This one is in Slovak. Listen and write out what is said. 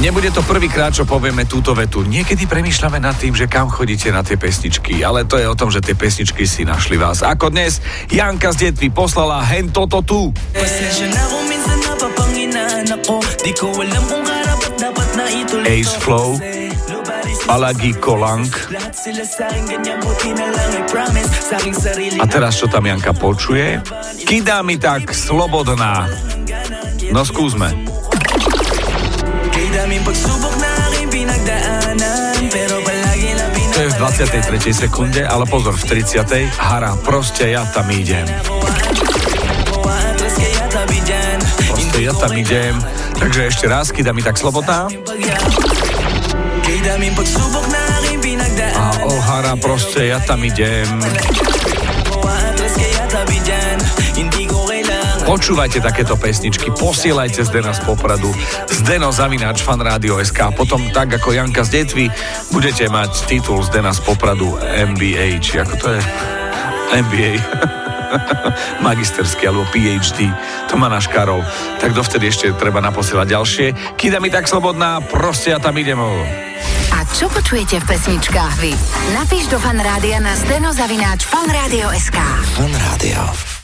Nebude to prvýkrát, čo povieme túto vetu. Niekedy premýšľame nad tým, že kam chodíte na tie pesničky, ale to je o tom, že tie pesničky si našli vás. Ako dnes Janka z Detvy poslala hen toto tu. Ace Flow Alagi Kolang A teraz čo tam Janka počuje? Kidá mi tak slobodná. No skúsme. 23. sekunde, ale pozor, v 30. Hara, proste ja tam idem. Proste ja tam idem. Takže ešte raz, kida mi tak slobodná. A ohara, proste ja tam idem. Počúvajte takéto pesničky, posielajte Zdena z Popradu, Zdeno zavináč fanradio.sk potom tak ako Janka z Detvy budete mať titul Zdena z Popradu MBA, či ako to je? MBA. magisterský alebo PhD, to má náš Karol. Tak dovtedy ešte treba naposielať ďalšie. Kida mi tak slobodná, proste ja tam idem. A čo počujete v pesničkách vy? Napíš do fanrádia na steno zavináč fanradio.sk Fanrádio.